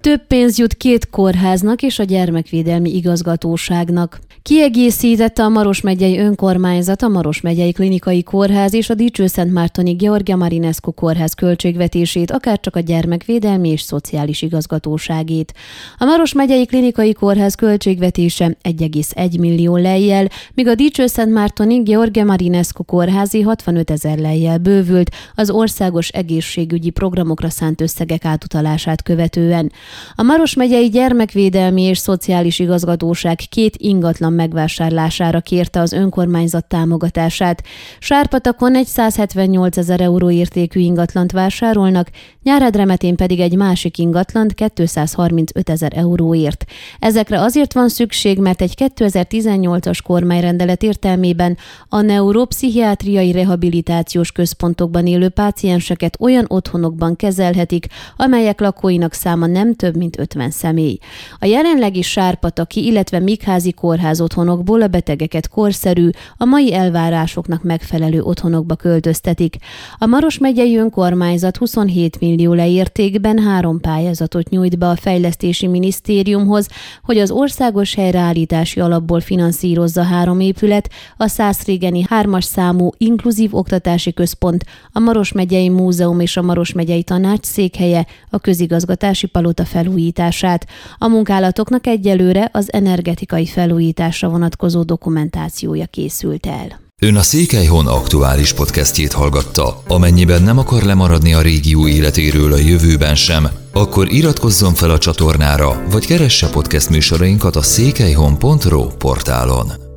Több pénz jut két kórháznak és a gyermekvédelmi igazgatóságnak. Kiegészítette a Maros megyei önkormányzat, a Maros megyei klinikai kórház és a Dicső-Szentmártoni Georgia Marinescu kórház költségvetését, akár csak a gyermekvédelmi és szociális igazgatóságét. A Maros megyei klinikai kórház költségvetése 1,1 millió lejjel, míg a Dicső-Szentmártoni Georgia Marinescu kórházi 65 ezer lejjel bővült az országos egészségügyi programokra szánt összegek átutalását követően. A Maros megyei gyermekvédelmi és szociális igazgatóság két ingatlan megvásárlására kérte az önkormányzat támogatását. Sárpatakon egy 178 ezer euró értékű ingatlant vásárolnak, Nyáradremetén pedig egy másik ingatlant 235 ezer euróért. Ezekre azért van szükség, mert egy 2018-as kormányrendelet értelmében a neuropszichiátriai rehabilitációs központokban élő pácienseket olyan otthonokban kezelhetik, amelyek lakóinak száma nem több, mint 50 személy. A jelenlegi Sárpataki, illetve Mikházi kórház otthonokból a betegeket korszerű, a mai elvárásoknak megfelelő otthonokba költöztetik. A Maros megyei önkormányzat 27 millió leértékben három pályázatot nyújt be a Fejlesztési Minisztériumhoz, hogy az országos helyreállítási alapból finanszírozza három épület, a Szászrégeni hármas számú inkluzív oktatási központ, a Maros megyei Múzeum és a Maros megyei Tanács székhelye, a közigazgatási palota felújítását. A munkálatoknak egyelőre az energetikai felújításra vonatkozó dokumentációja készült el. Ön a Székelyhon aktuális podcastjét hallgatta. Amennyiben nem akar lemaradni a régió életéről a jövőben sem, akkor iratkozzon fel a csatornára, vagy keresse podcast műsorainkat a székelyhon.pro portálon.